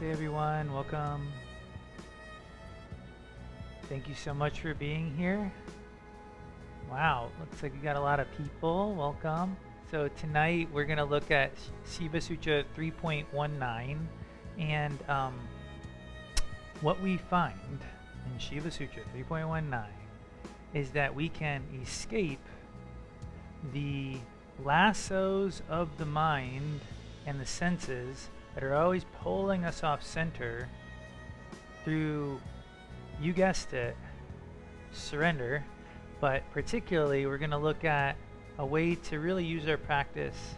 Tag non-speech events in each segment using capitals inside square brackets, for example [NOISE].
Namaste, everyone. Welcome. Thank you so much for being here. Wow, looks like we got a lot of people. Welcome. So, tonight we're going to look at Shiva Sutra 3.19 and um, what we find in Shiva Sutra 3.19 is that we can escape the lassos of the mind and the senses that are always pulling us off center through, you guessed it, surrender. But particularly, we're going to look at a way to really use our practice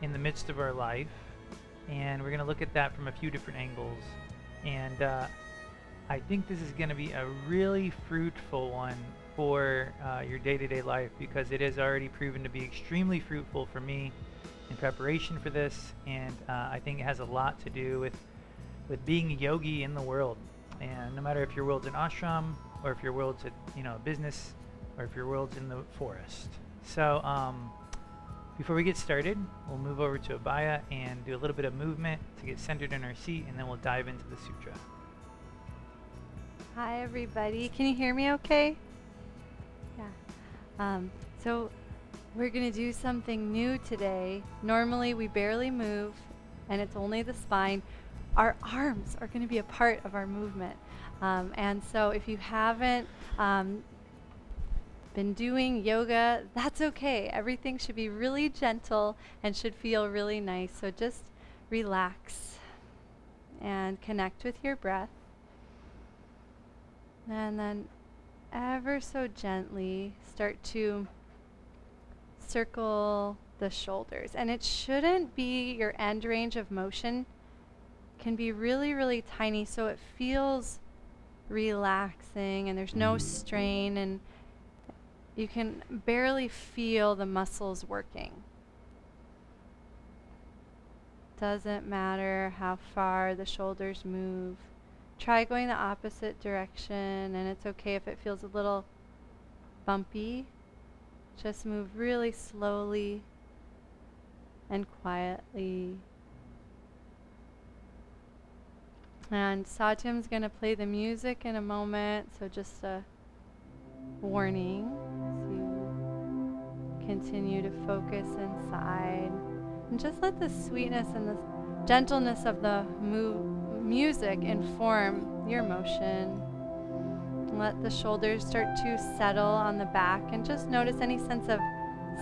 in the midst of our life. And we're going to look at that from a few different angles. And uh, I think this is going to be a really fruitful one for uh, your day to day life because it has already proven to be extremely fruitful for me in preparation for this, and uh, I think it has a lot to do with with being a yogi in the world. And no matter if your world's an ashram, or if your world's a you know a business, or if your world's in the forest. So um, before we get started, we'll move over to Abaya and do a little bit of movement to get centered in our seat, and then we'll dive into the sutra. Hi, everybody. Can you hear me okay? Yeah. Um, so, we're going to do something new today. Normally, we barely move, and it's only the spine. Our arms are going to be a part of our movement. Um, and so, if you haven't um, been doing yoga, that's okay. Everything should be really gentle and should feel really nice. So, just relax and connect with your breath. And then ever so gently start to circle the shoulders. And it shouldn't be your end range of motion can be really really tiny so it feels relaxing and there's no mm. strain and you can barely feel the muscles working. Doesn't matter how far the shoulders move try going the opposite direction and it's okay if it feels a little bumpy. Just move really slowly and quietly. And Satyam's going to play the music in a moment, so just a warning to continue to focus inside. And just let the sweetness and the gentleness of the mu- music inform your motion. Let the shoulders start to settle on the back and just notice any sense of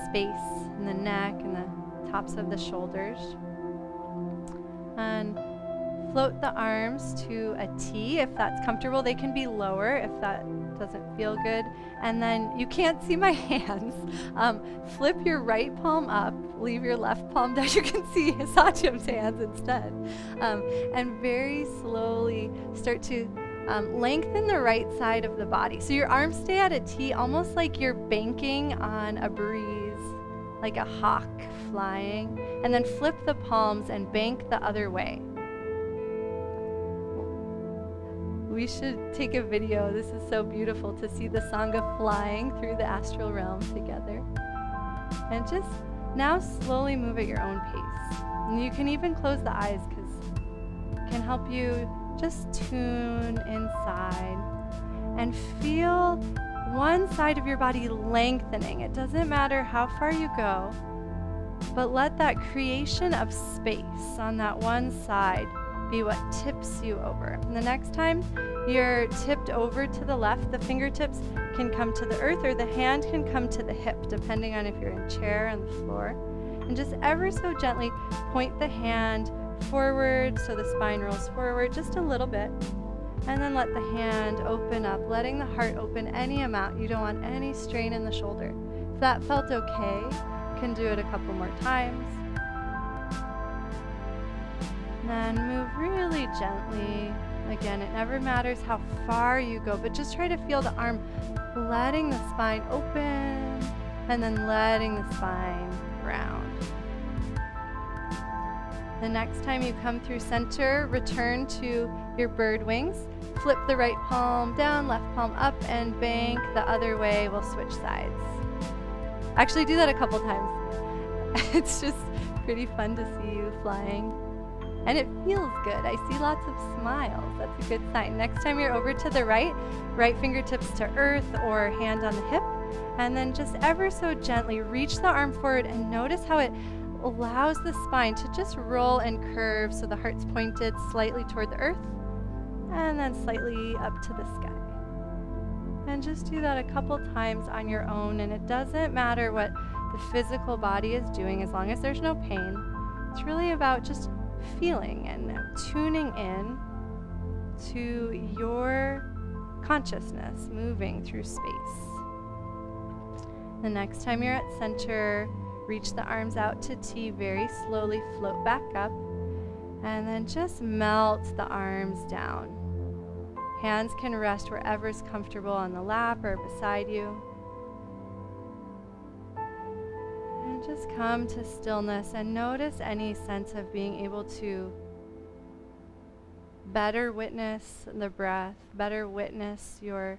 space in the neck and the tops of the shoulders. And float the arms to a T if that's comfortable. They can be lower if that doesn't feel good. And then you can't see my [LAUGHS] hands. Um, flip your right palm up, leave your left palm down. [LAUGHS] You can see Satyam's hands instead. Um, and very slowly start to um, lengthen the right side of the body. So your arms stay at a T, almost like you're banking on a breeze, like a hawk flying. And then flip the palms and bank the other way. We should take a video. This is so beautiful to see the Sangha flying through the astral realm together. And just now slowly move at your own pace. And you can even close the eyes because it can help you just tune inside and feel one side of your body lengthening. It doesn't matter how far you go, but let that creation of space on that one side be what tips you over. And the next time you're tipped over to the left, the fingertips can come to the earth or the hand can come to the hip, depending on if you're in chair or on the floor. And just ever so gently point the hand forward so the spine rolls forward just a little bit. And then let the hand open up, letting the heart open any amount. You don't want any strain in the shoulder. If that felt okay, can do it a couple more times. Then move really gently. Again, it never matters how far you go, but just try to feel the arm letting the spine open and then letting the spine round. The next time you come through center, return to your bird wings. Flip the right palm down, left palm up, and bank the other way. We'll switch sides. Actually, do that a couple times. [LAUGHS] it's just pretty fun to see you flying. And it feels good. I see lots of smiles. That's a good sign. Next time you're over to the right, right fingertips to earth or hand on the hip. And then just ever so gently reach the arm forward and notice how it allows the spine to just roll and curve so the heart's pointed slightly toward the earth and then slightly up to the sky. And just do that a couple times on your own. And it doesn't matter what the physical body is doing as long as there's no pain. It's really about just feeling and tuning in to your consciousness moving through space. The next time you're at center, reach the arms out to T, very slowly float back up, and then just melt the arms down. Hands can rest wherever is comfortable on the lap or beside you. And just come to stillness and notice any sense of being able to better witness the breath, better witness your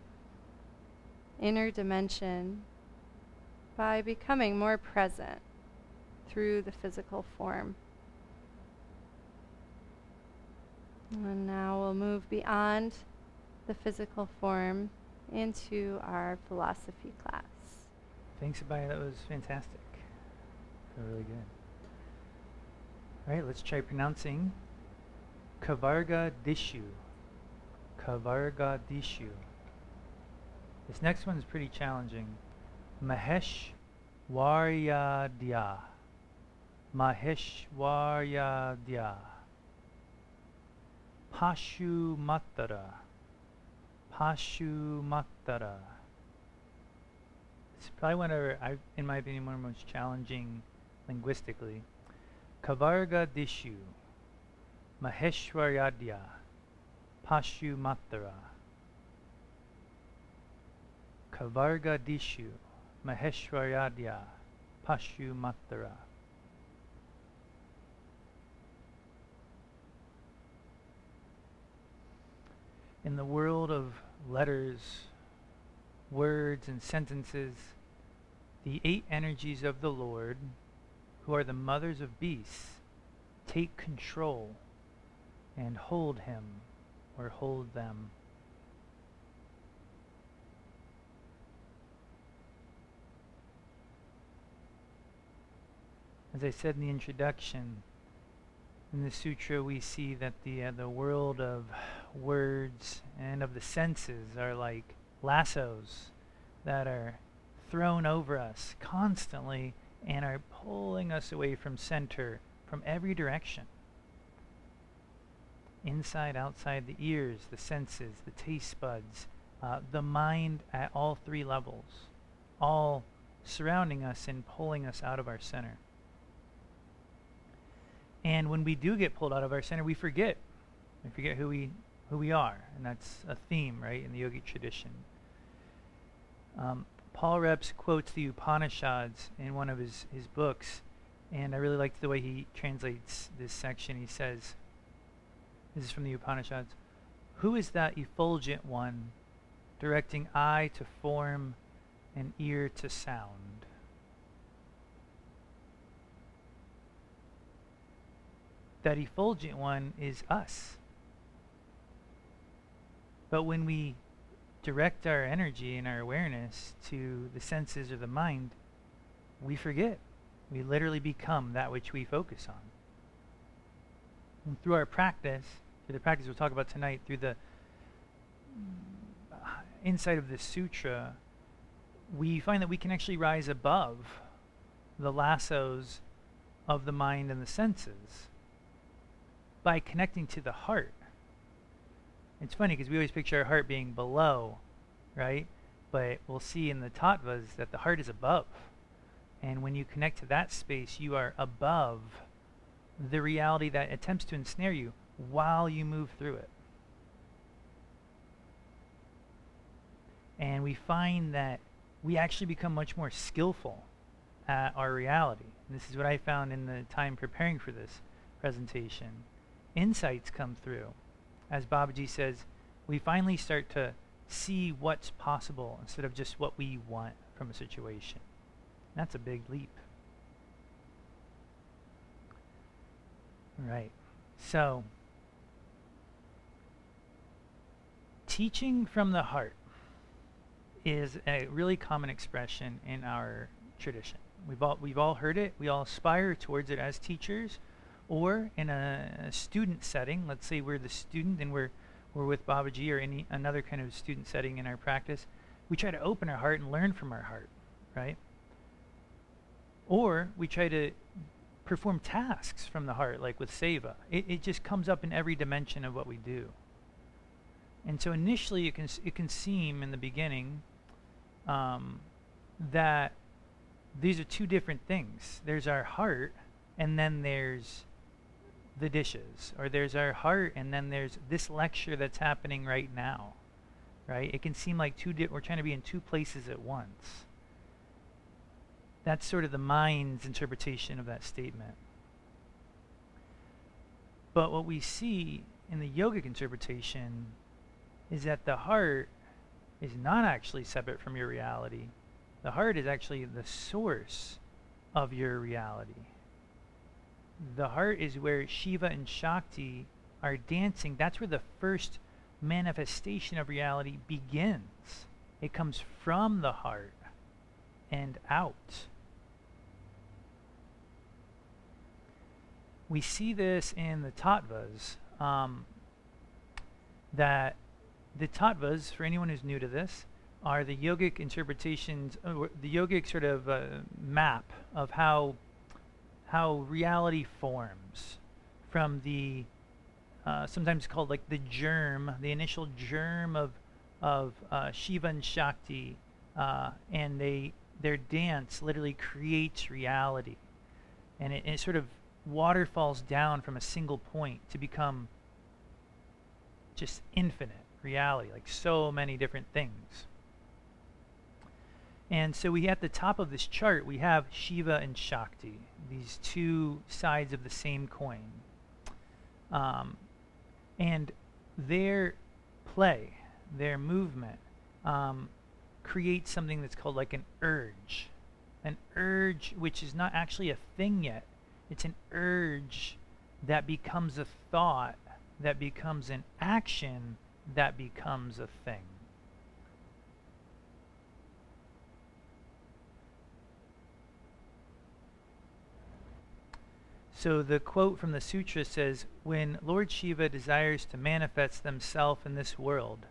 inner dimension by becoming more present through the physical form. And now we'll move beyond the physical form into our philosophy class. Thanks, Abaya. That was fantastic. Really good. All right, let's try pronouncing Kavarga Dishu. Kavarga Dishu. This next one is pretty challenging. Mahesh Waryadya. Matara. Pashu Matara. It's probably one of, I, in my opinion, one of the most challenging linguistically. Kavarga Dishu. Maheshwaryadya. Pashu Matara. Kavarga Dishu. Maheshwaryadya. Pashu Matara. in the world of letters, words, and sentences, the eight energies of the Lord, who are the mothers of beasts, take control and hold him or hold them. As I said in the introduction, in the sutra we see that the uh, the world of words and of the senses are like lassos that are thrown over us constantly and are pulling us away from center from every direction. Inside outside the ears the senses the taste buds uh, the mind at all three levels all surrounding us and pulling us out of our center and when we do get pulled out of our center, we forget. We forget who we who we are, and that's a theme, right, in the yogic tradition. Um, Paul Reps quotes the Upanishads in one of his, his books, and I really liked the way he translates this section. He says, this is from the Upanishads, Who is that effulgent one, directing eye to form and ear to sound? That effulgent one is us. But when we direct our energy and our awareness to the senses or the mind, we forget. We literally become that which we focus on. And through our practice, through the practice we'll talk about tonight, through the uh, insight of this sutra, we find that we can actually rise above the lassos of the mind and the senses by connecting to the heart. It's funny because we always picture our heart being below, right? But we'll see in the tattvas that the heart is above. And when you connect to that space, you are above the reality that attempts to ensnare you while you move through it. And we find that we actually become much more skillful at our reality. And this is what I found in the time preparing for this presentation. Insights come through. As Babaji says, we finally start to see what's possible instead of just what we want from a situation. That's a big leap. Right. So, teaching from the heart is a really common expression in our tradition. We've all we've all heard it. We all aspire towards it as teachers, or in a, a student setting. Let's say we're the student and we're we're with Babaji or any another kind of student setting in our practice. We try to open our heart and learn from our heart, right? Or we try to perform tasks from the heart, like with seva. It, it just comes up in every dimension of what we do. And so initially, it can it can seem in the beginning um, that these are two different things. There's our heart, and then there's the dishes, or there's our heart, and then there's this lecture that's happening right now, right? It can seem like two. Di- we're trying to be in two places at once. That's sort of the mind's interpretation of that statement. But what we see in the yogic interpretation is that the heart is not actually separate from your reality. The heart is actually the source of your reality. The heart is where Shiva and Shakti are dancing. That's where the first manifestation of reality begins. It comes from the heart and out. We see this in the tattvas um, that the tattvas, for anyone who's new to this, are the yogic interpretations, uh, the yogic sort of uh, map of how how reality forms from the uh, sometimes called like the germ, the initial germ of of uh, Shiva and Shakti, uh, and they their dance literally creates reality, and it, it sort of waterfalls down from a single point to become just infinite reality, like so many different things. And so we at the top of this chart, we have Shiva and Shakti, these two sides of the same coin. Um, and their play, their movement, um, creates something that's called like an urge. An urge which is not actually a thing yet. It's an urge that becomes a thought, that becomes an action, that becomes a thing. So the quote from the sutra says, When Lord Shiva desires to manifest himself in this world,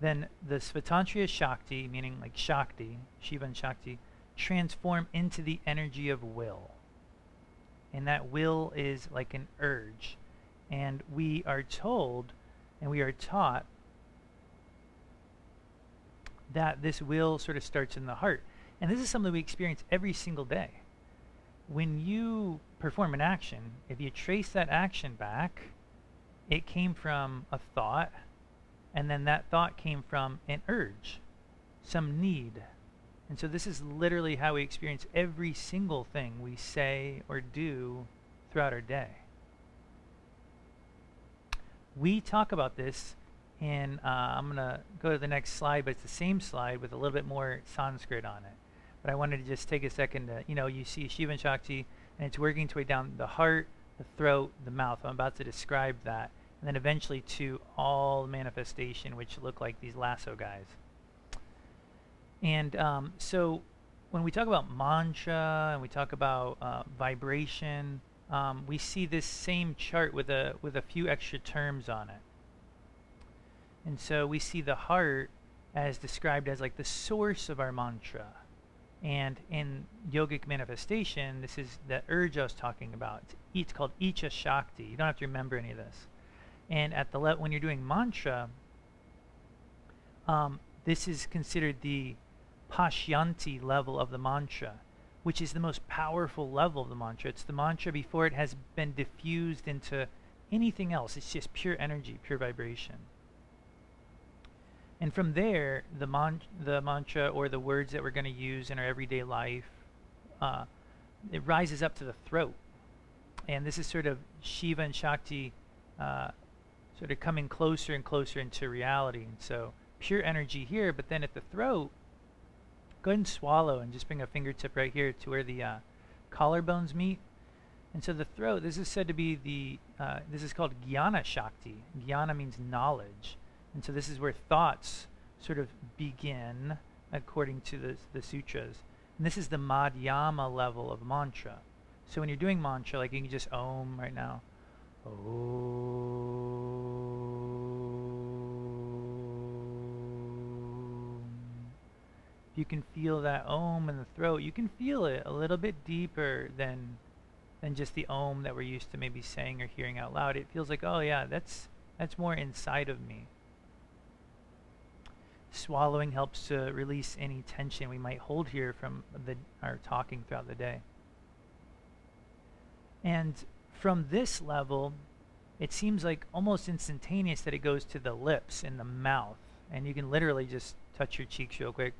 then the Svatantriya Shakti, meaning like Shakti, Shiva and Shakti, transform into the energy of will. And that will is like an urge. And we are told and we are taught that this will sort of starts in the heart. And this is something we experience every single day. When you perform an action, if you trace that action back, it came from a thought, and then that thought came from an urge, some need. And so this is literally how we experience every single thing we say or do throughout our day we talk about this and uh, I'm going to go to the next slide, but it's the same slide with a little bit more Sanskrit on it. But I wanted to just take a second to, you know, you see Shiva and Shakti, and it's working its way down the heart, the throat, the mouth. I'm about to describe that. And then eventually to all manifestation, which look like these lasso guys. And um, so when we talk about mantra and we talk about uh, vibration, um, we see this same chart with a with a few extra terms on it. And so we see the heart as described as like the source of our mantra. And in yogic manifestation, this is the urge I was talking about. It's, called Icha Shakti. You don't have to remember any of this. And at the le- when you're doing mantra, um, this is considered the Pashyanti level of the mantra, which is the most powerful level of the mantra. It's the mantra before it has been diffused into anything else. It's just pure energy, pure vibration. And from there, the, man- the mantra or the words that we're going to use in our everyday life, uh, it rises up to the throat. And this is sort of Shiva and Shakti uh, sort of coming closer and closer into reality. And so pure energy here, but then at the throat, go ahead and swallow and just bring a fingertip right here to where the uh, collarbones meet. And so the throat, this is said to be the, uh, this is called Jnana Shakti. Jnana means knowledge. And so this is where thoughts sort of begin according to the, the sutras. And this is the madhyama level of mantra. So when you're doing mantra, like you can just om right now. Om. You can feel that om in the throat. You can feel it a little bit deeper than than just the om that we're used to maybe saying or hearing out loud. It feels like, oh yeah, that's that's more inside of me. Swallowing helps to release any tension we might hold here from the, our talking throughout the day. And from this level, it seems like almost instantaneous that it goes to the lips and the mouth. And you can literally just touch your cheeks real quick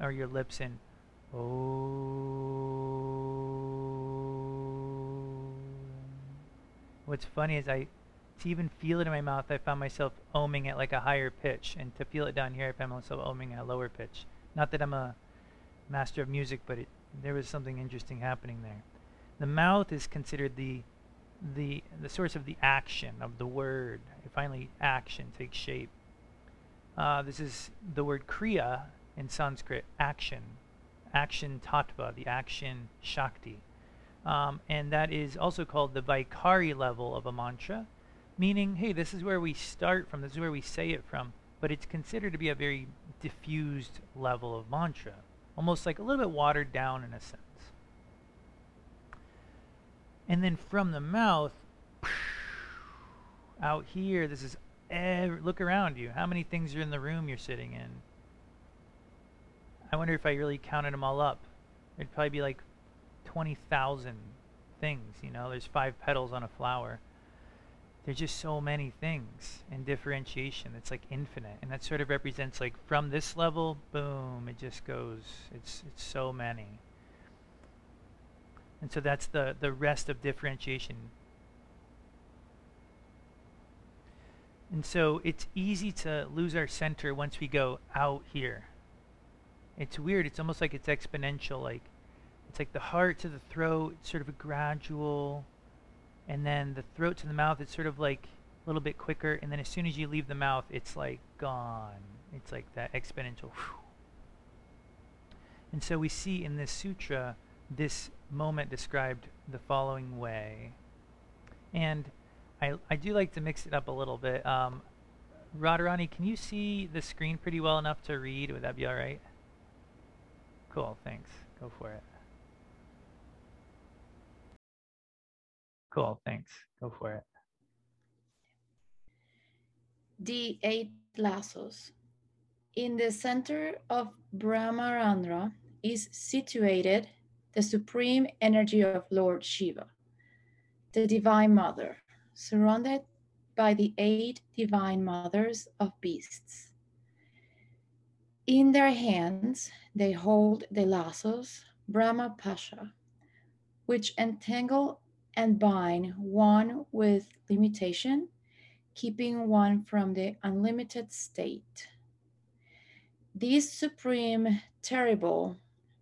or your lips and oh. What's funny is I to even feel it in my mouth, I found myself oming at like a higher pitch, and to feel it down here, I found myself oming at a lower pitch. Not that I'm a master of music, but it, there was something interesting happening there. The mouth is considered the the the source of the action of the word. Finally action takes shape. Uh, this is the word kriya in Sanskrit, action, action tattva, the action shakti. Um, and that is also called the Vaikhari level of a mantra meaning, hey, this is where we start from, this is where we say it from, but it's considered to be a very diffused level of mantra, almost like a little bit watered down in a sense. And then from the mouth, out here, this is, every, look around you. How many things are in the room you're sitting in? I wonder if I really counted them all up. It'd probably be like 20,000 things, you know, there's five petals on a flower there's just so many things in differentiation it's like infinite and that sort of represents like from this level boom it just goes it's it's so many. And so that's the the rest of differentiation. And so it's easy to lose our center once we go out here. It's weird it's almost like it's exponential like it's like the heart to the throat sort of a gradual and then the throat to the mouth it's sort of like a little bit quicker and then as soon as you leave the mouth it's like gone it's like that exponential whew. and so we see in this sutra this moment described the following way and I, I do like to mix it up a little bit um, Radharani, can you see the screen pretty well enough to read? Would that be all right? Cool, thanks. Go for it. Cool, thanks. Go for it. The eight lassos. In the center of Brahmarandhra is situated the supreme energy of Lord Shiva, the Divine Mother, surrounded by the eight divine mothers of beasts. In their hands, they hold the lassos Brahma Pasha, which entangle and bind one with limitation, keeping one from the unlimited state. These supreme, terrible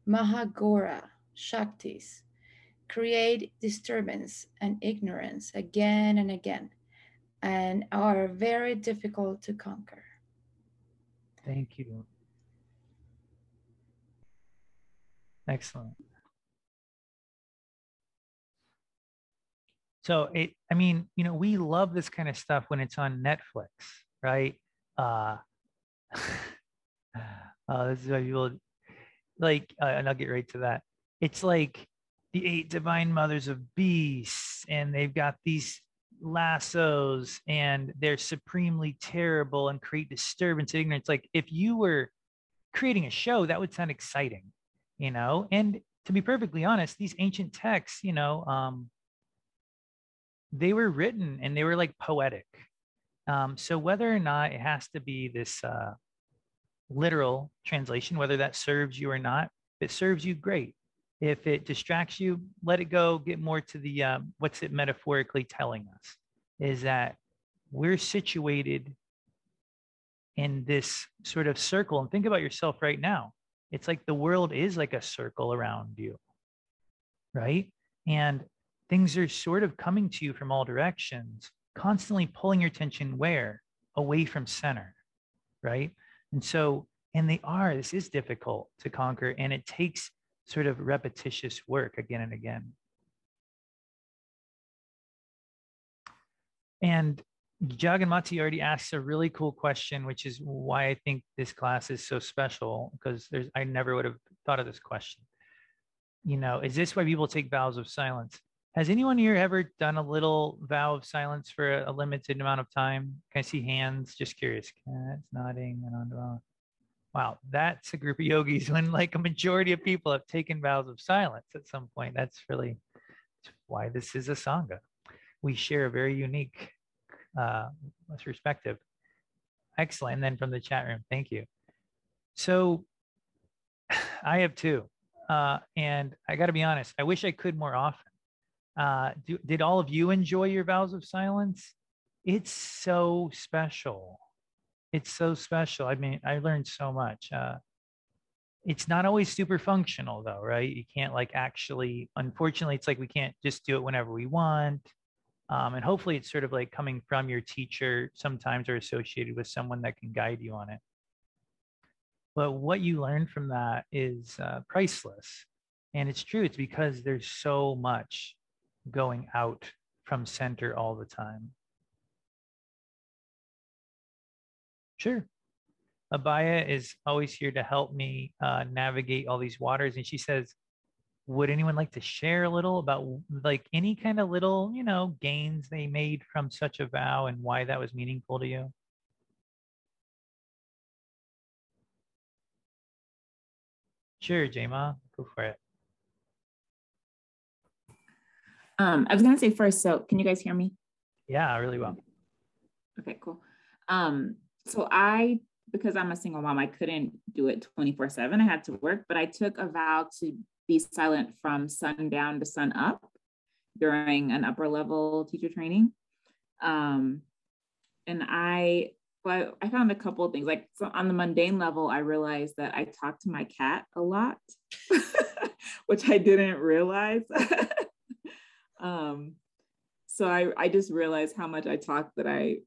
Mahaghora Shaktis create disturbance and ignorance again and again and are very difficult to conquer. Thank you. Excellent. So it, I mean, you know, we love this kind of stuff when it's on Netflix, right? Uh, [LAUGHS] uh this is why people like, uh, and I'll get right to that. It's like the eight divine mothers of beasts, and they've got these lassos, and they're supremely terrible and create disturbance, and ignorance. Like if you were creating a show, that would sound exciting, you know. And to be perfectly honest, these ancient texts, you know, um, they were written and they were like poetic. Um, so whether or not it has to be this uh, literal translation, whether that serves you or not, if it serves you, great. If it distracts you, let it go. Get more to the um, what's it metaphorically telling us is that we're situated in this sort of circle. And think about yourself right now. It's like the world is like a circle around you, right? And things are sort of coming to you from all directions, constantly pulling your attention where? Away from center, right? And so, and they are, this is difficult to conquer, and it takes sort of repetitious work again and again. And Jaganmati already asks a really cool question, which is why I think this class is so special because there's I never would have thought of this question. You know, is this why people take vows of silence? Has anyone here ever done a little vow of silence for a, a limited amount of time? Can I see hands? Just curious. Cats nodding and on. Wow, that's a group of yogis [LAUGHS] when like a majority of people have taken vows of silence at some point. That's really why this is a sangha. We share a very unique uh, perspective. Excellent. And then from the chat room, thank you. So [SIGHS] I have two. Uh, and I got to be honest, I wish I could more often. Uh, do, did all of you enjoy your vows of silence? It's so special. It's so special. I mean, I learned so much. Uh, it's not always super functional though, right? You can't like actually, unfortunately, it's like we can't just do it whenever we want. Um, and hopefully it's sort of like coming from your teacher sometimes or associated with someone that can guide you on it. But what you learn from that is uh, priceless. And it's true, it's because there's so much going out from center all the time. Sure. Abaya is always here to help me uh, navigate all these waters. And she says, would anyone like to share a little about like any kind of little, you know, gains they made from such a vow and why that was meaningful to you? Sure, Jema, go for it. Um, I was gonna say first, so can you guys hear me? Yeah, I really well. Okay, cool. Um, so I, because I'm a single mom, I couldn't do it 24 seven. I had to work, but I took a vow to be silent from sundown to sun up during an upper level teacher training. Um, and I, well, I found a couple of things. Like so on the mundane level, I realized that I talk to my cat a lot, [LAUGHS] which I didn't realize. [LAUGHS] Um, so I, I just realized how much I talked that I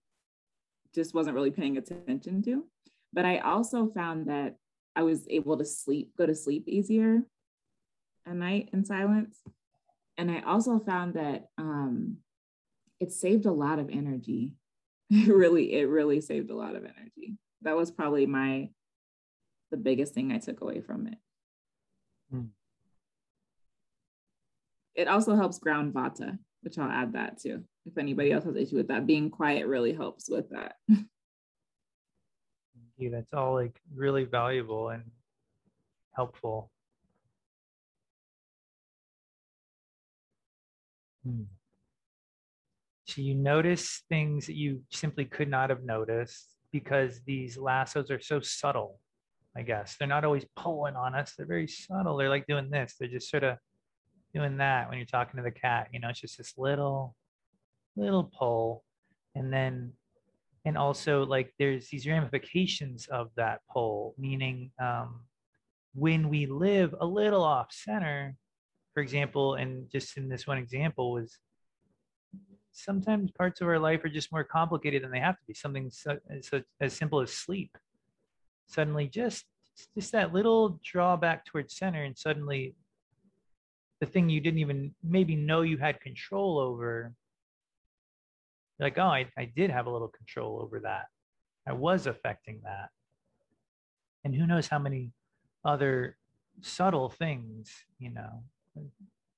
just wasn't really paying attention to. But I also found that I was able to sleep, go to sleep easier at night in silence. And I also found that um, it saved a lot of energy. [LAUGHS] It really, it really saved a lot of energy. That was probably my the biggest thing I took away from it. Mm. It also helps ground vata, which I'll add that too. If anybody else has issue with that, being quiet really helps with that. [LAUGHS] yeah, that's all like really valuable and helpful. Hmm. So you notice things that you simply could not have noticed because these lassos are so subtle, I guess. They're not always pulling on us. They're very subtle. They're like doing this. They're just sort of doing that when you're talking to the cat. You know, it's just this little, little pull. And then, and also like there's these ramifications of that pull, meaning um, when we live a little off center, for example, and just in this one example was sometimes parts of our life are just more complicated than they have to be. Something so, so as simple as sleep. Suddenly, just just that little drawback towards center, and suddenly the thing you didn't even maybe know you had control over like, oh, I, I did have a little control over that. I was affecting that. And who knows how many other subtle things, you know,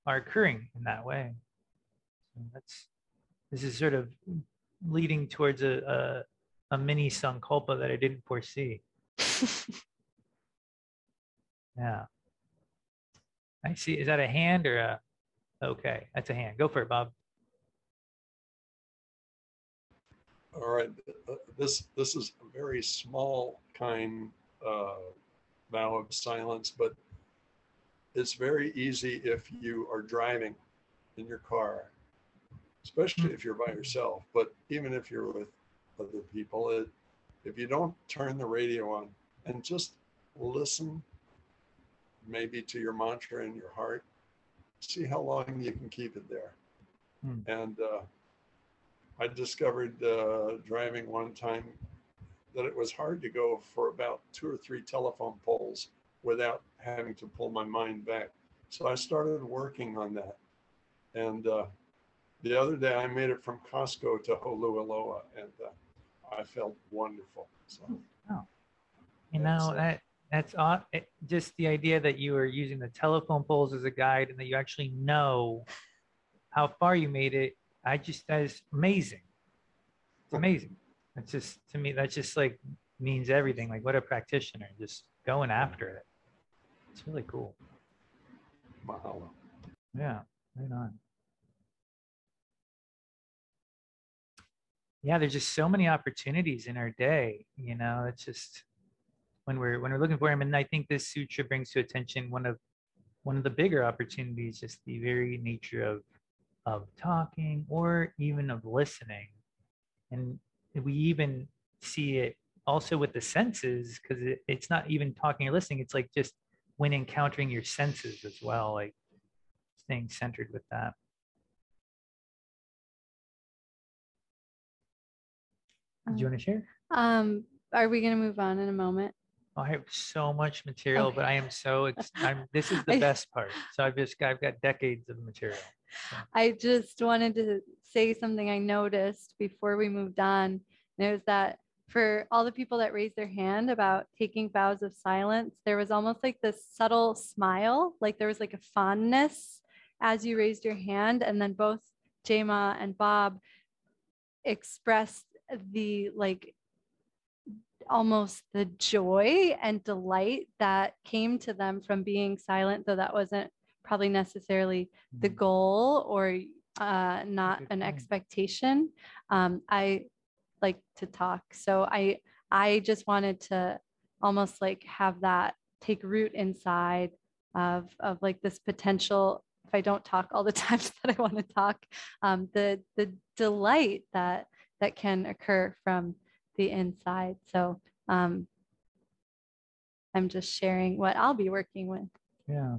are occurring in that way. So that's this is sort of leading towards a, a, a mini sankalpa that I didn't foresee. [LAUGHS] yeah. I see. Is that a hand or a? Okay, that's a hand. Go for it, Bob. All right, uh, this this is a very small kind uh, vow of silence, but it's very easy if you are driving in your car, especially if you're by yourself. But even if you're with other people, it, if you don't turn the radio on and just listen, maybe to your mantra in your heart, see how long you can keep it there. Hmm. And uh, I discovered uh, driving one time that it was hard to go for about two or three telephone poles without having to pull my mind back. So I started working on that. And uh, the other day I made it from Costco to Holualoa and uh, I felt wonderful. So, oh. you know, that that's odd. just the idea that you are using the telephone poles as a guide and that you actually know how far you made it. I just, that is amazing. It's amazing. It's just, to me, that just like means everything. Like, what a practitioner, just going after it. It's really cool. Mahalo. Yeah, right on. Yeah, there's just so many opportunities in our day. You know, it's just when we're when we're looking for them, and I think this sutra brings to attention one of one of the bigger opportunities, just the very nature of of talking or even of listening, and we even see it also with the senses because it, it's not even talking or listening; it's like just when encountering your senses as well, like staying centered with that. Do you want to share? Um, are we going to move on in a moment? Oh, I have so much material, okay. but I am so ex- I'm this is the [LAUGHS] I, best part. So I've just I've got decades of material. So. I just wanted to say something I noticed before we moved on. Was that for all the people that raised their hand about taking vows of silence, there was almost like this subtle smile, like there was like a fondness as you raised your hand. And then both Jema and Bob expressed the like almost the joy and delight that came to them from being silent, though that wasn't probably necessarily the mm-hmm. goal or uh, not an expectation. Um, I like to talk. So I I just wanted to almost like have that take root inside of of like this potential if I don't talk all the [LAUGHS] times [LAUGHS] that I want to talk, um, the the delight that that can occur from the inside. So um, I'm just sharing what I'll be working with. Yeah.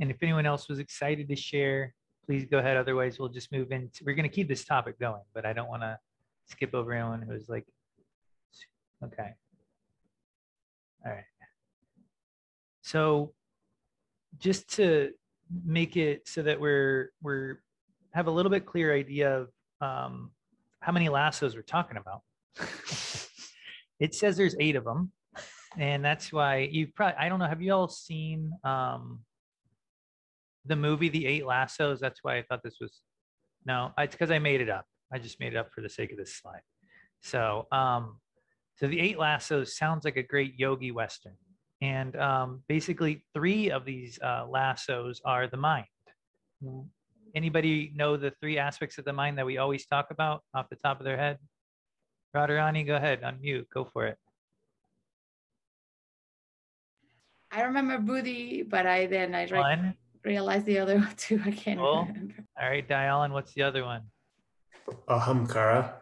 And if anyone else was excited to share, please go ahead. Otherwise, we'll just move into, we're going to keep this topic going, but I don't want to skip over anyone who's like, okay. All right. So just to make it so that we're, we're, have a little bit clear idea of um, how many lassos we're talking about. [LAUGHS] it says there's eight of them. And that's why you probably, I don't know, have you all seen um, the movie The Eight Lassos. That's why I thought this was no, it's because I made it up. I just made it up for the sake of this slide. So, um, so the Eight Lassos sounds like a great yogi western, and um, basically three of these uh, lassos are the mind. Anybody know the three aspects of the mind that we always talk about off the top of their head? Radharani, go ahead, unmute, go for it. I remember Buddhi, but I then I One, realize the other [LAUGHS] one too. I can't cool. remember. All right, Dialan, what's the other one? Ahamkara.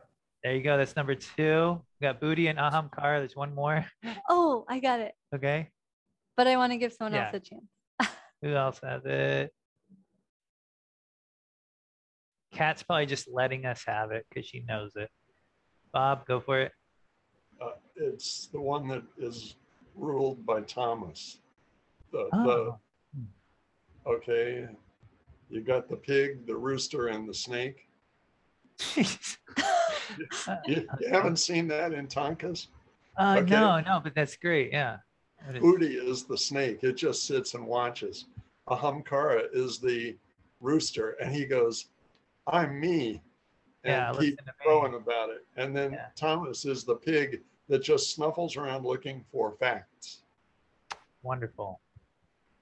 There you go. That's number two. We got Buddhi and Ahamkara. There's one more. [LAUGHS] Oh, I got it. Okay. But I want to give someone yeah. else a chance. [LAUGHS] Who else has it? Kat's probably just letting us have it because she knows it. Bob, go for it. Uh, it's the one that is ruled by tamas. The, oh. the Okay. You got the pig, the rooster, and the snake. [LAUGHS] you, you, haven't seen that in thangkas? Uh, okay. No, no, but that's great. Yeah. Udi is the snake. It just sits and watches. Ahamkara is the rooster, and he goes, "I'm me," and yeah, keep crowing about it. And then yeah. Thomas is the pig that just snuffles around looking for facts. Wonderful.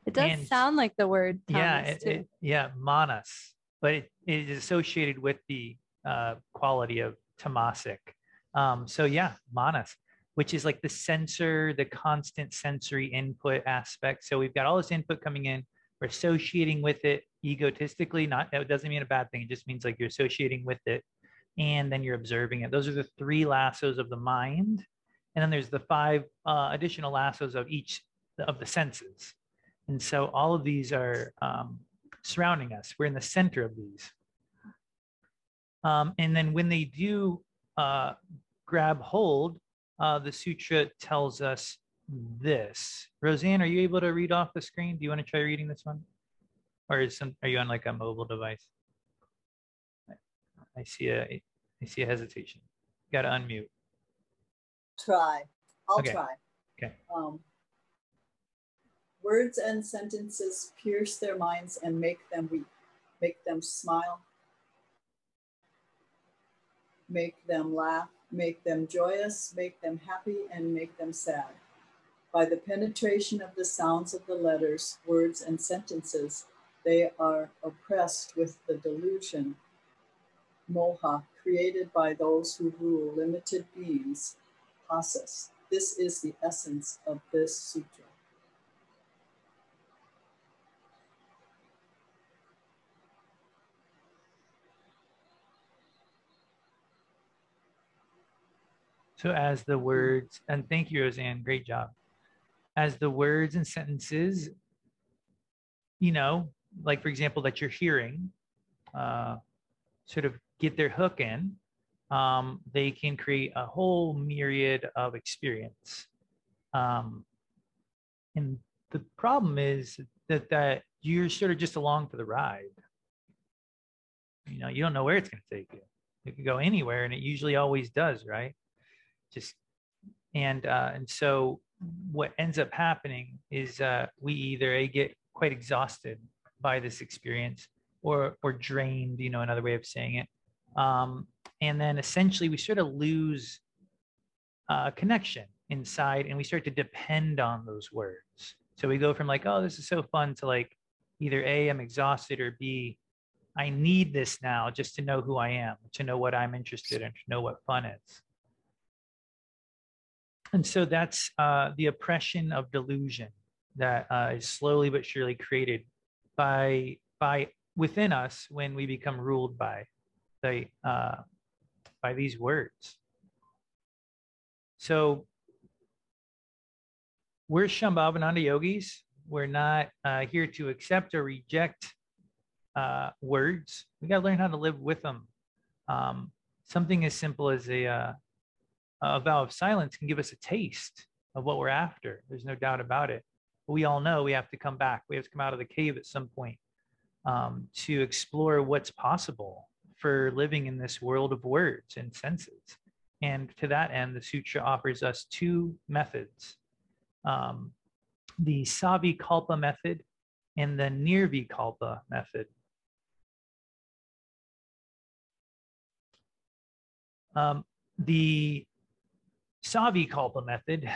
It does and, sound like the word. tamas, yeah, it, it, yeah, manas, but it, it is associated with the uh, quality of tamasic. Um, so yeah, manas which is like the sensor, the constant sensory input aspect. So we've got all this input coming in, we're associating with it egotistically. Not that doesn't mean a bad thing. It just means like you're associating with it, and then you're observing it. Those are the three lassos of the mind, and then there's the five uh, additional lassos of each of the senses. And so all of these are um, surrounding us. We're in the center of these. Um, and then when they do uh, grab hold, uh, the sutra tells us this. Roseanne, are you able to read off the screen? Do you want to try reading this one? Or is some, are you on like a mobile device? I see a I see a hesitation. You got to unmute. Try. I'll okay. try. Okay. Um, words and sentences pierce their minds and make them weep, make them smile, make them laugh, make them joyous, make them happy, and make them sad. By the penetration of the sounds of the letters, words, and sentences, they are oppressed with the delusion, moha, created by those who rule limited beings, pasas. This is the essence of this sutra. So as the words, and thank you, Roseanne, great job. As the words and sentences, you know, like for example, that you're hearing, uh, sort of get their hook in, um, they can create a whole myriad of experience. Um, and the problem is that that you're sort of just along for the ride. You know, you don't know where it's going to take you. It could go anywhere, and it usually always does, right? just and uh, and so what ends up happening is uh, we either a get quite exhausted by this experience or or drained you know another way of saying it. Um, and then essentially we sort of lose uh, connection inside and we start to depend on those words. So we go from like oh this is so fun to like either a i'm exhausted or b i need this now just to know who i am to know what i'm interested in to know what fun is and so that's uh, the oppression of delusion that uh, is slowly but surely created by by within us when we become ruled by the uh, by these words. So we're Shambhavananda yogis. We're not uh, here to accept or reject uh, words. We got to learn how to live with them. Um, something as simple as a uh, a vow of silence can give us a taste of what we're after. There's no doubt about it. But we all know we have to come back. We have to come out of the cave at some point um, to explore what's possible for living in this world of words and senses. And to that end, the sutra offers us two methods um, the Savikalpa method and the Nirvikalpa method. Um, the Savikalpa method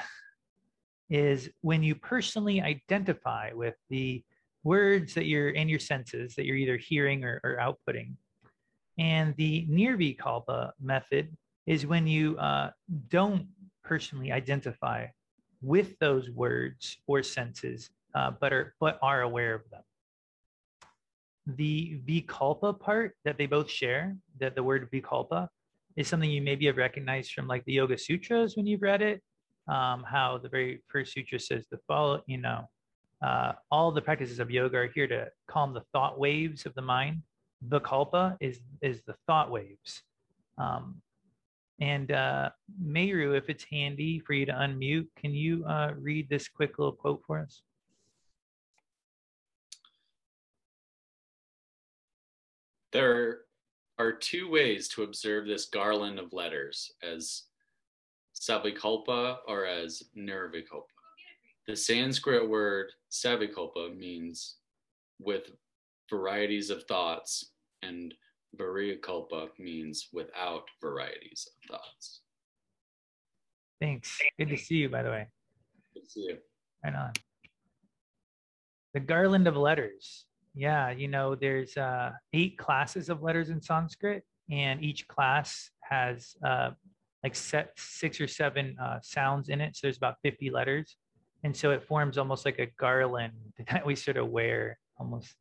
is when you personally identify with the words that you're in your senses that you're either hearing or, or outputting. And the Nirvikalpa method is when you uh, don't personally identify with those words or senses, uh, but are but are aware of them. The vikalpa part that they both share, that the word vikalpa, is something you maybe have recognized from like the Yoga Sutras when you've read it. Um, how the very first sutra says the follow, you know, uh, all the practices of yoga are here to calm the thought waves of the mind. The kalpa is is the thought waves. Um, and uh, Meru, if it's handy for you to unmute, can you uh, read this quick little quote for us? There are two ways to observe this garland of letters as savikalpa or as nirvikalpa. The Sanskrit word savikalpa means with varieties of thoughts, and variakalpa means without varieties of thoughts. Thanks. Good to see you, by the way. Good to see you. Right on. The garland of letters. Yeah, you know, there's uh, eight classes of letters in Sanskrit, and each class has uh, like set six or seven uh, sounds in it. So there's about 50 letters. And so it forms almost like a garland [LAUGHS] that we sort of wear almost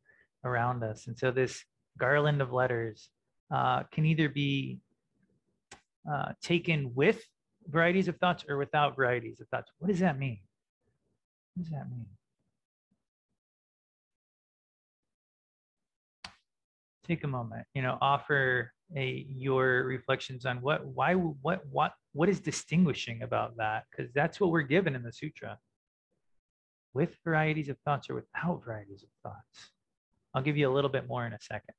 around us. And so this garland of letters uh, can either be uh, taken with varieties of thoughts or without varieties of thoughts. What does that mean? What does that mean? Take a moment, you know, offer a your reflections on what why what what what is distinguishing about that? Because that's what we're given in the sutra. With varieties of thoughts or without varieties of thoughts. I'll give you a little bit more in a second.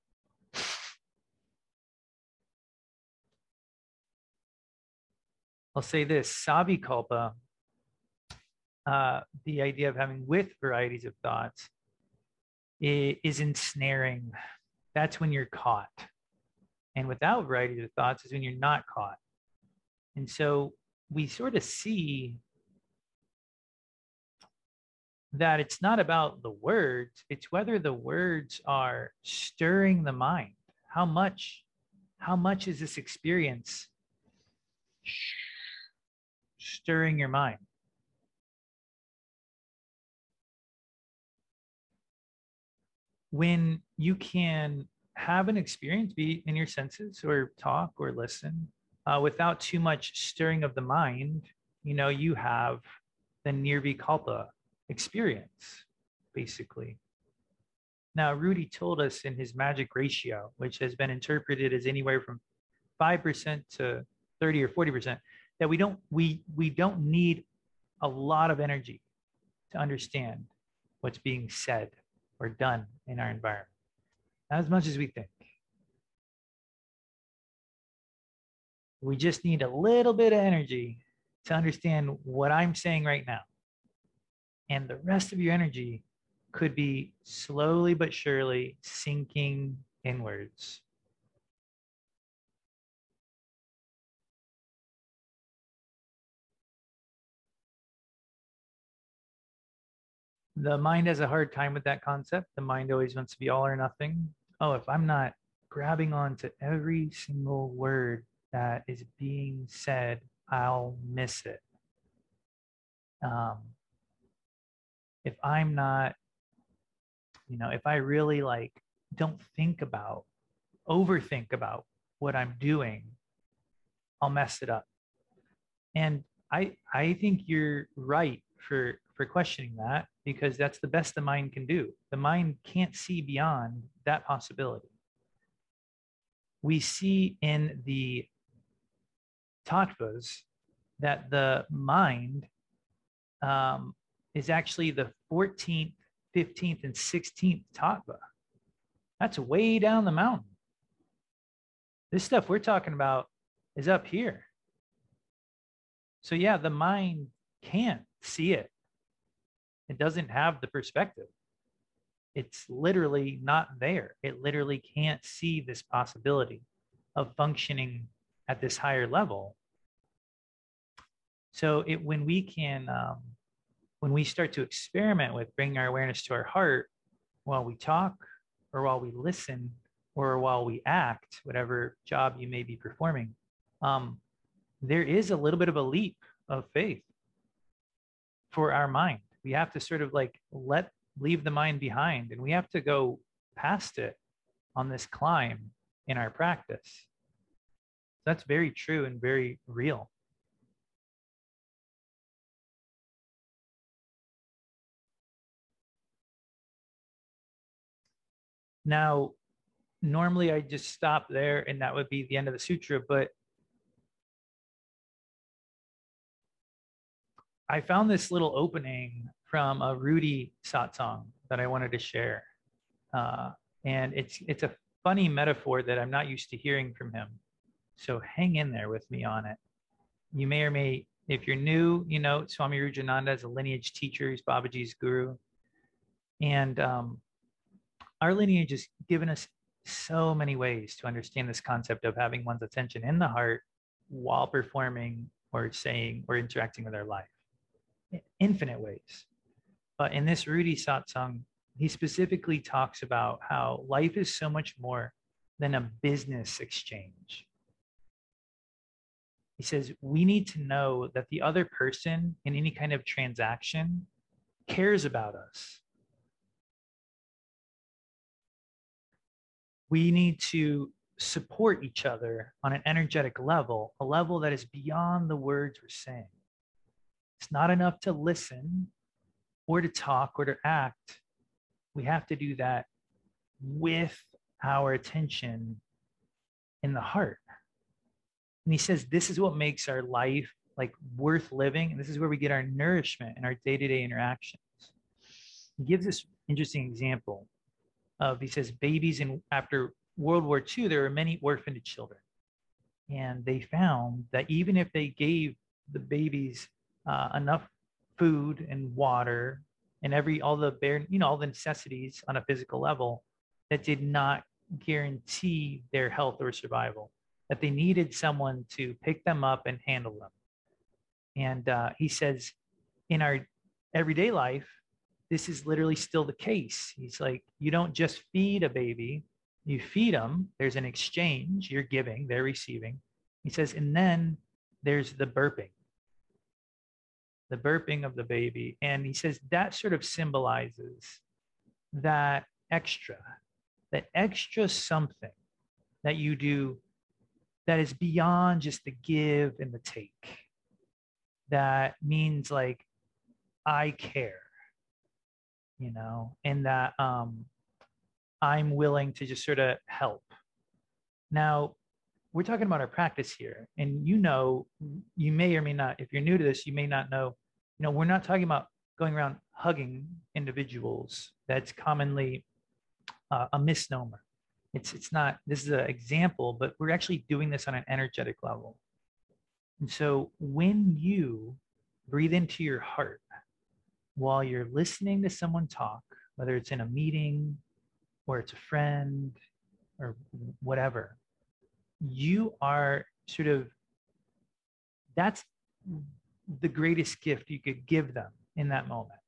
I'll say this, savikalpa, uh, the idea of having with varieties of thoughts is ensnaring. That's when you're caught. And without varieties of thoughts is when you're not caught. And so we sort of see that it's not about the words, it's whether the words are stirring the mind. How much, how much is this experience stirring your mind. When you can have an experience, be in your senses or talk or listen, uh, without too much stirring of the mind, you know, you have the nirvikalpa experience, basically. Now, Rudi told us in his magic ratio, which has been interpreted as anywhere from 5% to 30 or 40%, that we don't we we don't need a lot of energy to understand what's being said or done in our environment. Not as much as we think. We just need a little bit of energy to understand what i'm saying right now. And the rest of your energy could be slowly but surely sinking inwards the mind has a hard time with that concept. The mind always wants to be all or nothing. Oh, if I'm not grabbing on to every single word that is being said, I'll miss it. Um, if I'm not, you know, if I really like don't think about, overthink about what I'm doing, I'll mess it up. And I I think you're right for for questioning that because that's the best the mind can do. The mind can't see beyond that possibility. We see in the tattvas that the mind um, is actually the 14th, 15th, and 16th tattva. That's way down the mountain. This stuff we're talking about is up here. So, yeah, the mind can't see it it doesn't have the perspective. It's literally not there. It literally can't see this possibility of functioning at this higher level. So it when we can um, when we start to experiment with bringing our awareness to our heart while we talk or while we listen or while we act, whatever job you may be performing, um, there is a little bit of a leap of faith for our mind we have to sort of like let leave the mind behind and we have to go past it on this climb in our practice. That's very true and very real. Now normally i just stop there and that would be the end of the sutra but I found this little opening from a Rudi satsang that I wanted to share. Uh, and it's it's a funny metaphor that I'm not used to hearing from him. So hang in there with me on it. You may or may, if you're new, you know, Swami Rudrananda is a lineage teacher. He's Babaji's guru. And um, our lineage has given us so many ways to understand this concept of having one's attention in the heart while performing or saying or interacting with our life. Infinite ways. But in this Rudi satsang, he specifically talks about how life is so much more than a business exchange. He says we need to know that the other person in any kind of transaction cares about us. We need to support each other on an energetic level, a level that is beyond the words we're saying. It's not enough to listen or to talk or to act we have to do that with our attention in the heart. And he says this is what makes our life like worth living. And this is where we get our nourishment and our day-to-day interactions. He gives this interesting example of he says babies in after World War II, there were many orphaned children. And they found that even if they gave the babies uh, enough food and water and every all the bare you know all the necessities on a physical level that did not guarantee their health or survival that they needed someone to pick them up and handle them. And uh, he says in our everyday life this is literally still the case. He's like you don't just feed a baby you feed them there's an exchange. You're giving they're receiving. He says and then there's the burping the burping of the baby. And he says that sort of symbolizes that extra, that extra something that you do that is beyond just the give and the take. That means like, I care, you know, and that um, I'm willing to just sort of help. Now, we're talking about our practice here, and you know, you may or may not, if you're new to this, you may not know you know, we're not talking about going around hugging individuals. That's commonly uh, a misnomer. It's it's not. This is an example, but we're actually doing this on an energetic level. And so when you breathe into your heart while you're listening to someone talk, whether it's in a meeting or it's a friend or whatever, you are sort of that's the greatest gift you could give them in that moment.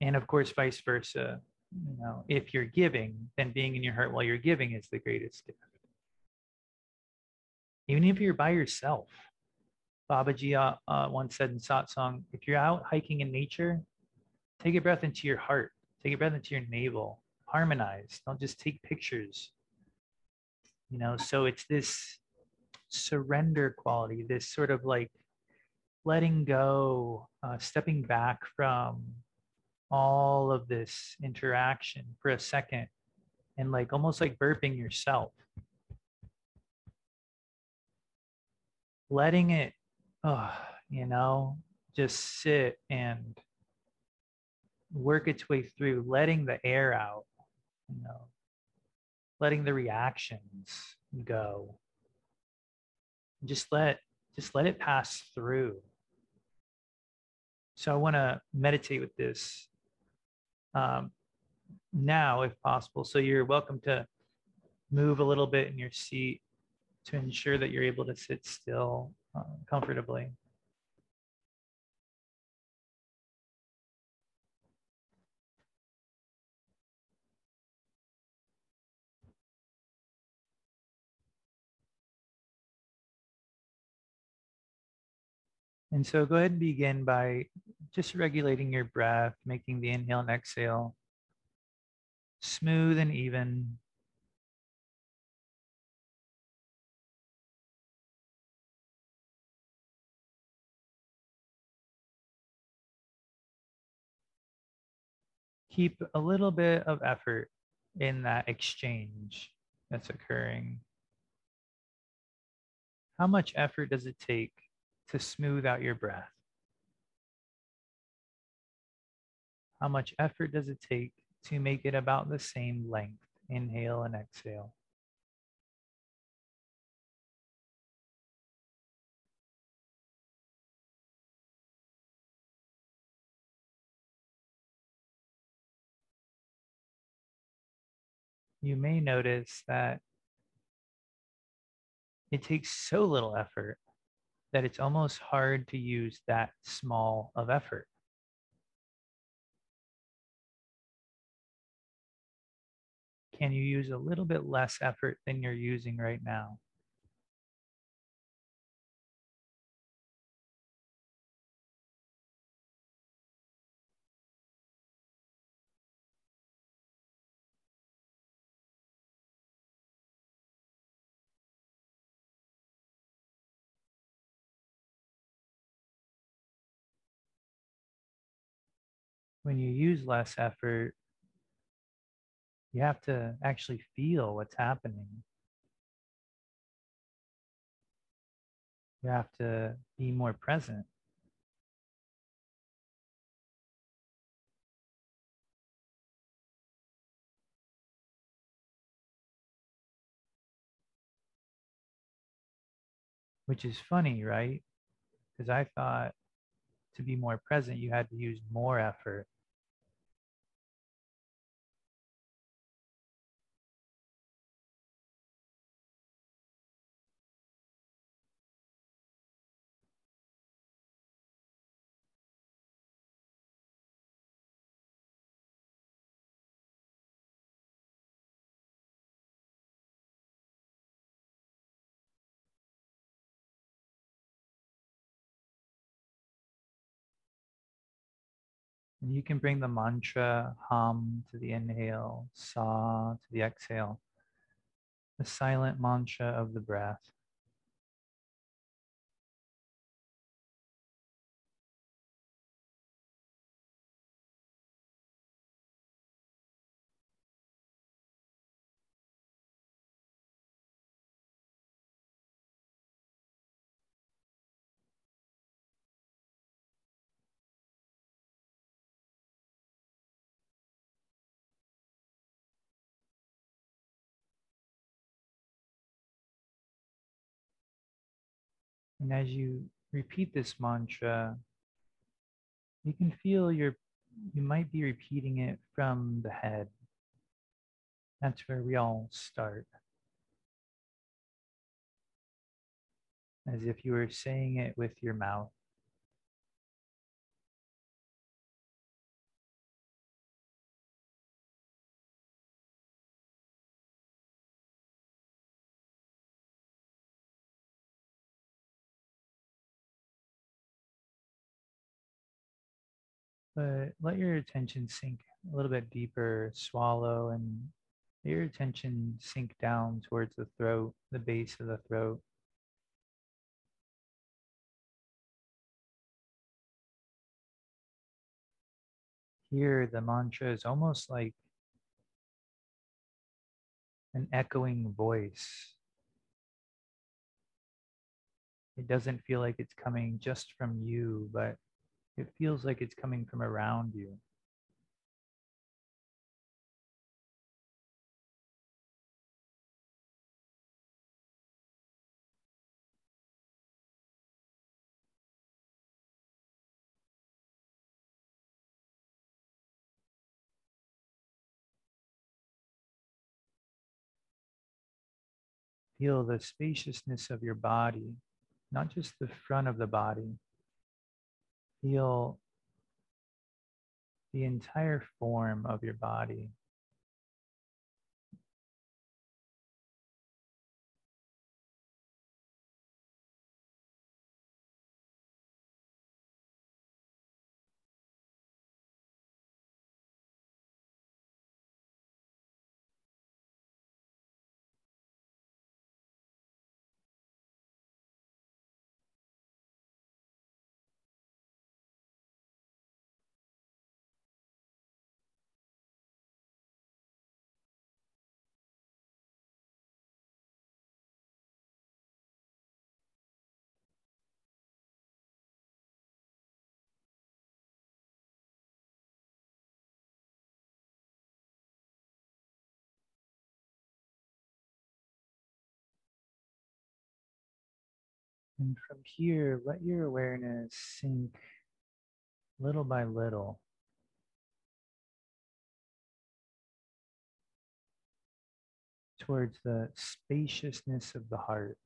And of course, vice versa. You know, if you're giving, then being in your heart while you're giving is the greatest gift. Even if you're by yourself, Babaji uh, uh, once said in satsang, if you're out hiking in nature, take a breath into your heart, take a breath into your navel, harmonize. Don't just take pictures. You know, so it's this surrender quality, this sort of like letting go, uh, stepping back from all of this interaction for a second and like almost like burping yourself. Letting it, oh, you know, just sit and work its way through, letting the air out know, letting the reactions go. Just let just let it pass through. So I want to meditate with this um, now, if possible. So you're welcome to move a little bit in your seat to ensure that you're able to sit still uh, comfortably. And so go ahead and begin by just regulating your breath, making the inhale and exhale smooth and even. Keep a little bit of effort in that exchange that's occurring. How much effort does it take to smooth out your breath. How much effort does it take to make it about the same length? Inhale and exhale. You may notice that it takes so little effort that it's almost hard to use that small of effort. Can you use a little bit less effort than you're using right now? When you use less effort, you have to actually feel what's happening. You have to be more present. Which is funny, right? Because I thought to be more present, you had to use more effort. And you can bring the mantra hum to the inhale, sa to the exhale, the silent mantra of the breath. And as you repeat this mantra, you can feel your, you might be repeating it from the head. That's where we all start. As if you were saying it with your mouth. But let your attention sink a little bit deeper, swallow, and let your attention sink down towards the throat, the base of the throat. Here, the mantra is almost like an echoing voice. It doesn't feel like it's coming just from you, but it feels like it's coming from around you. Feel the spaciousness of your body, not just the front of the body, Feel the entire form of your body. And from here, let your awareness sink little by little towards the spaciousness of the heart.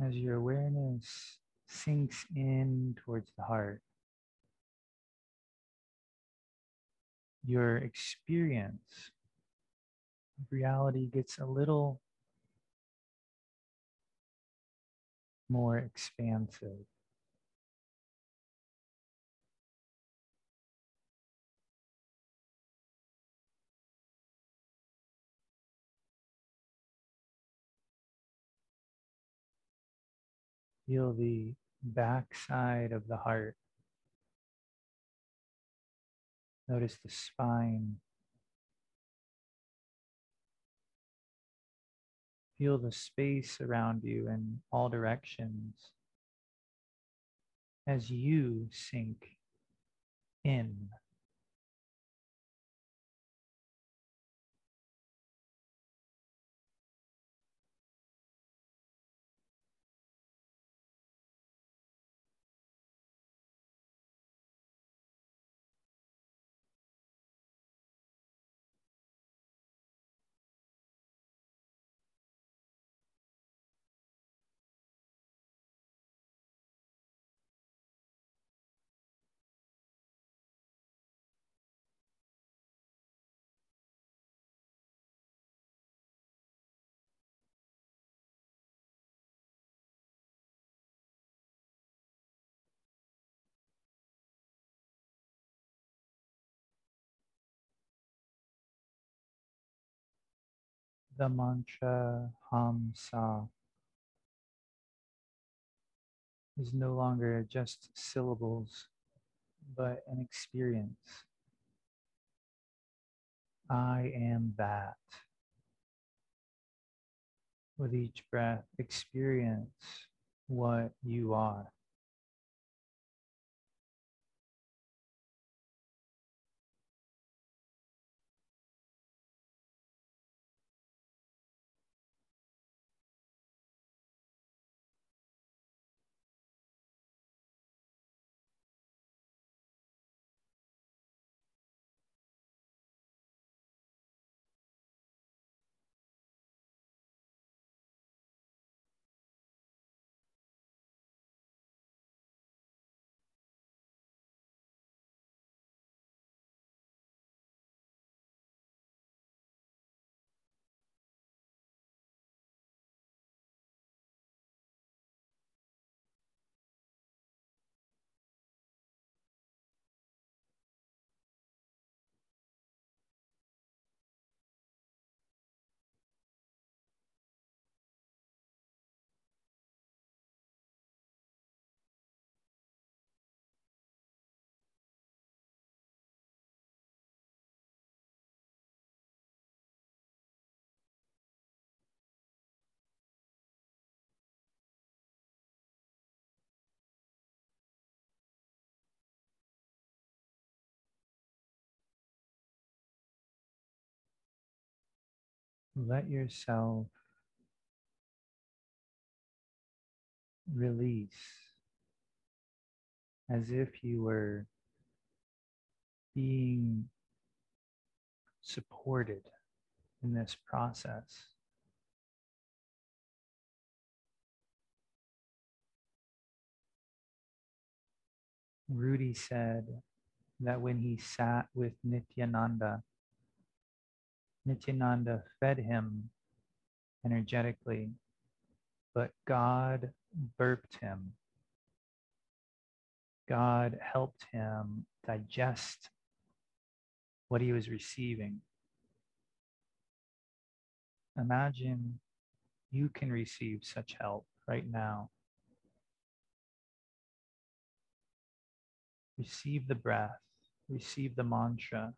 As your awareness sinks in towards the heart, your experience of reality gets a little more expansive. Feel the backside of the heart. Notice the spine. Feel the space around you in all directions as you sink in. The mantra Hamsa is no longer just syllables, but an experience. I am that. With each breath, experience what you are. Let yourself release as if you were being supported in this process. Rudi said that when he sat with Nityananda, Nityananda fed him energetically, but God burped him. God helped him digest what he was receiving. Imagine you can receive such help right now. Receive the breath, receive the mantra,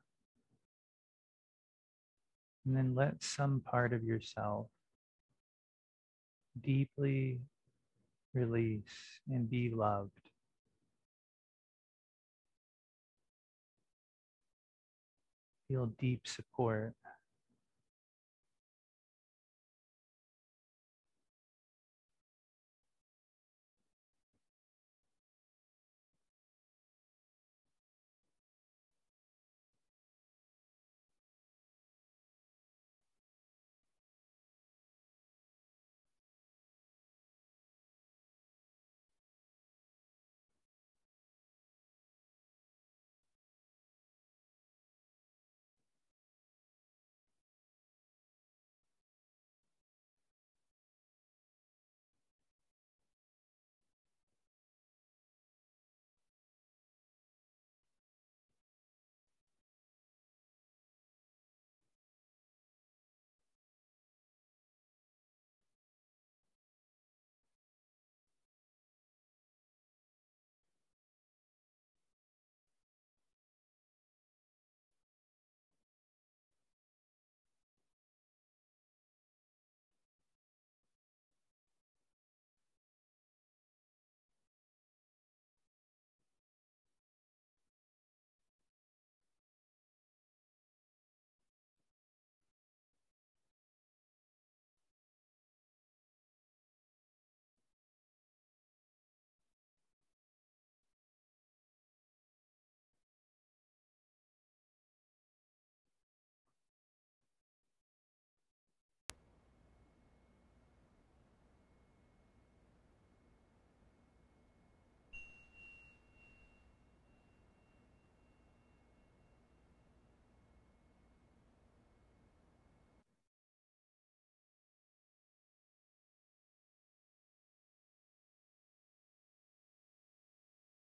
and then let some part of yourself deeply release and be loved. Feel deep support.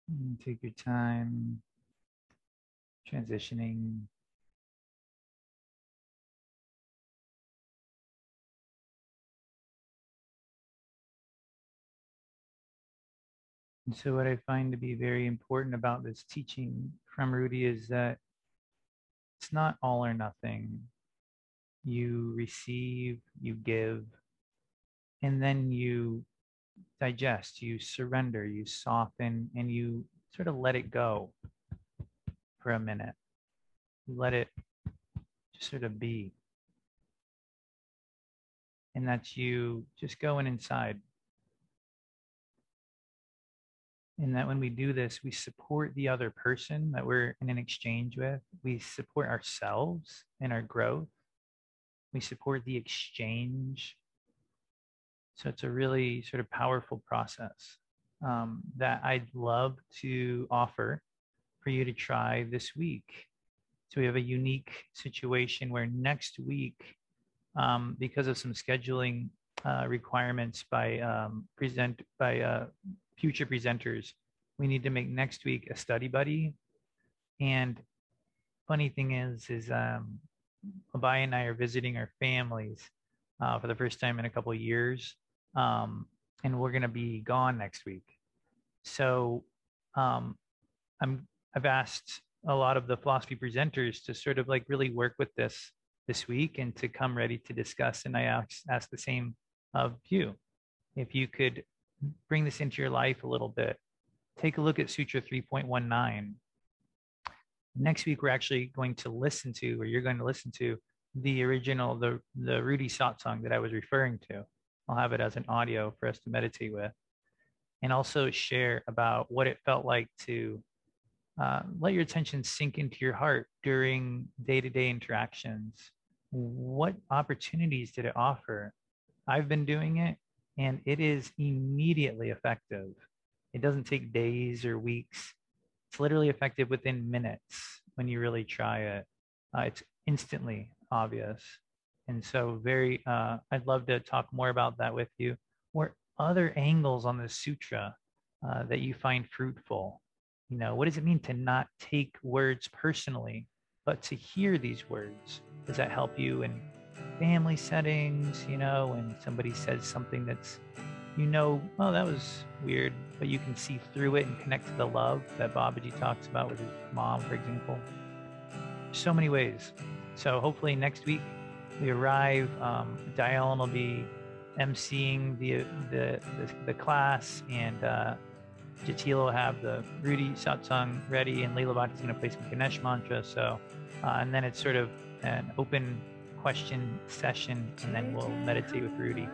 And take your time transitioning. And so, what I find to be very important about this teaching from Rudi is that it's not all or nothing. You receive, you give, and then you digest, you surrender, you soften, and you sort of let it go for a minute. let it just sort of be. And that's you just going inside. And that when we do this, we support the other person that we're in an exchange with. We support ourselves and our growth. We support the exchange so it's a really sort of powerful process um, that I'd love to offer for you to try this week. So we have a unique situation where next week, um, because of some scheduling uh, requirements by um, present by uh, future presenters, we need to make next week a study buddy. And funny thing is, is um, Abai and I are visiting our families uh, for the first time in a couple of years um, and we're going to be gone next week. So um, I'm I've asked a lot of the philosophy presenters to sort of like really work with this this week and to come ready to discuss. And I ask, ask the same of you. If you could bring this into your life a little bit, take a look at Sutra 3.19. Next week, we're actually going to listen to, or you're going to listen to, the original, the the Rudi satsang that I was referring to. I'll have it as an audio for us to meditate with. And also share about what it felt like to uh, let your attention sink into your heart during day to day interactions. What opportunities did it offer? I've been doing it and it is immediately effective. It doesn't take days or weeks. It's literally effective within minutes when you really try it. Uh, it's instantly obvious. And so, very, uh, I'd love to talk more about that with you. Or other angles on the sutra uh, that you find fruitful. You know, what does it mean to not take words personally, but to hear these words? Does that help you in family settings? You know, when somebody says something that's, you know, oh, that was weird, but you can see through it and connect to the love that Babaji talks about with his mom, for example. So many ways. So hopefully next week we arrive. Um, will be emceeing the, the, the, the class, and uh, Jatil will have the Rudi satsang ready, and Leela Bhakti's going to play some Ganesh mantra. So uh, and then it's sort of an open question session, and then we'll meditate with Rudi.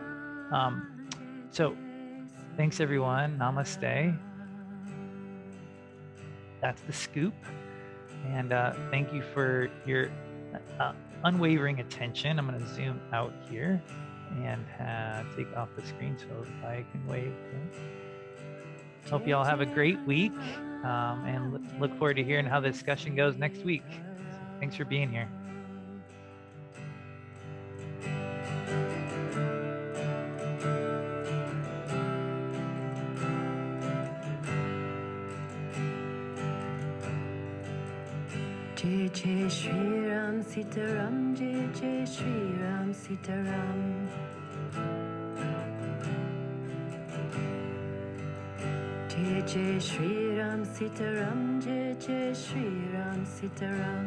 Um, so, thanks everyone. Namaste. That's the scoop. And uh, thank you for your uh, unwavering attention. I'm going to zoom out here and uh, take off the screen so I can wave. Hope you all have a great week um, and look forward to hearing how the discussion goes next week. Thanks for being here. Jai Shri Ram Sitaram Jai Jai Shri Ram Sitaram Jai Jai Shri Ram Sitaram Jai Jai Shri Ram Sitaram